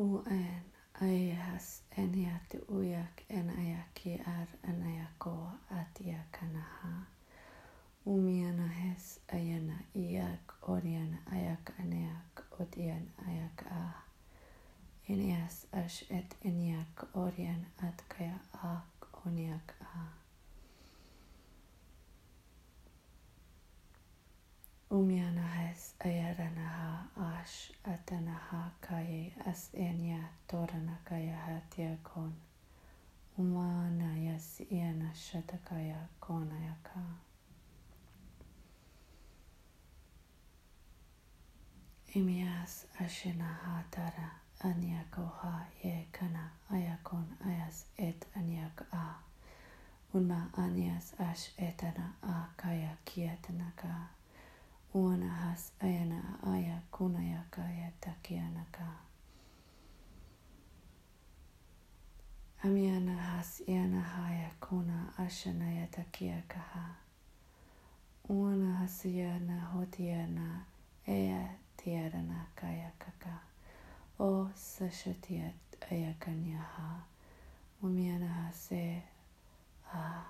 H-N, äihäs, en jäti ujak, en ajaki är, en äjako, att jäkanaha. Umiana hes, ajana iak, odjen äjak, äneak, odjen ajak a. En jäs, äs, ett, en jäk, odjen Umyanahes ayaranaha ash atanaha kaye as enya toranakaya hatiakon. Umana yas iana shatakaya konayaka. Imias ashinaha tara anyakoha ye kana ayakon ayas et anyak a. Unma anyas ash etana a kaya kietanaka. uanahas ajana aja kunajaka ja takianaka. iana haja kuna ashanaya takiakaha. Uanahasiyana hotiana eya tiarana kayakaka. O oh, sashatiat has se ah.